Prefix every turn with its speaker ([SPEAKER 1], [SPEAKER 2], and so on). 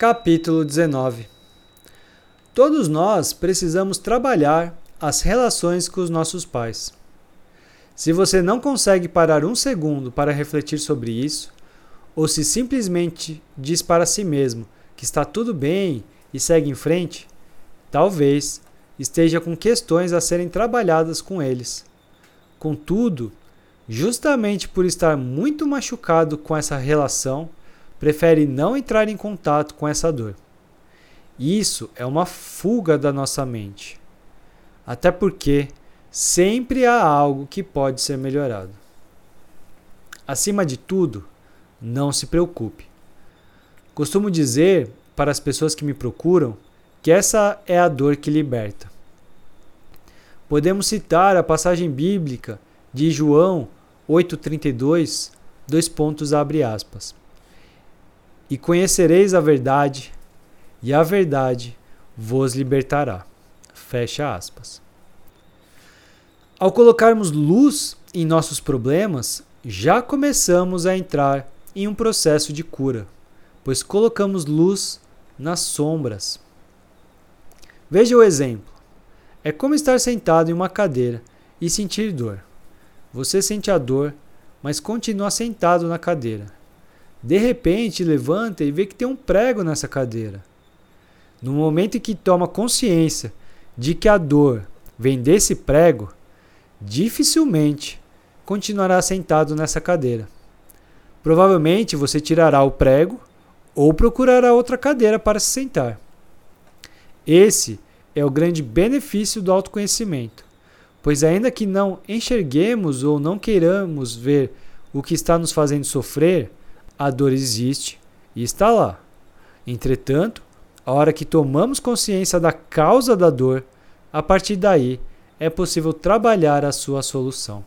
[SPEAKER 1] Capítulo 19 Todos nós precisamos trabalhar as relações com os nossos pais. Se você não consegue parar um segundo para refletir sobre isso, ou se simplesmente diz para si mesmo que está tudo bem e segue em frente, talvez esteja com questões a serem trabalhadas com eles. Contudo, justamente por estar muito machucado com essa relação, prefere não entrar em contato com essa dor. Isso é uma fuga da nossa mente. Até porque sempre há algo que pode ser melhorado. Acima de tudo, não se preocupe. Costumo dizer para as pessoas que me procuram que essa é a dor que liberta. Podemos citar a passagem bíblica de João 8:32, dois pontos abre aspas. E conhecereis a verdade, e a verdade vos libertará. Fecha aspas. Ao colocarmos luz em nossos problemas, já começamos a entrar em um processo de cura, pois colocamos luz nas sombras. Veja o exemplo. É como estar sentado em uma cadeira e sentir dor. Você sente a dor, mas continua sentado na cadeira. De repente, levanta e vê que tem um prego nessa cadeira. No momento em que toma consciência de que a dor vem desse prego, dificilmente continuará sentado nessa cadeira. Provavelmente você tirará o prego ou procurará outra cadeira para se sentar. Esse é o grande benefício do autoconhecimento, pois, ainda que não enxerguemos ou não queiramos ver o que está nos fazendo sofrer, a dor existe e está lá. Entretanto, a hora que tomamos consciência da causa da dor, a partir daí é possível trabalhar a sua solução.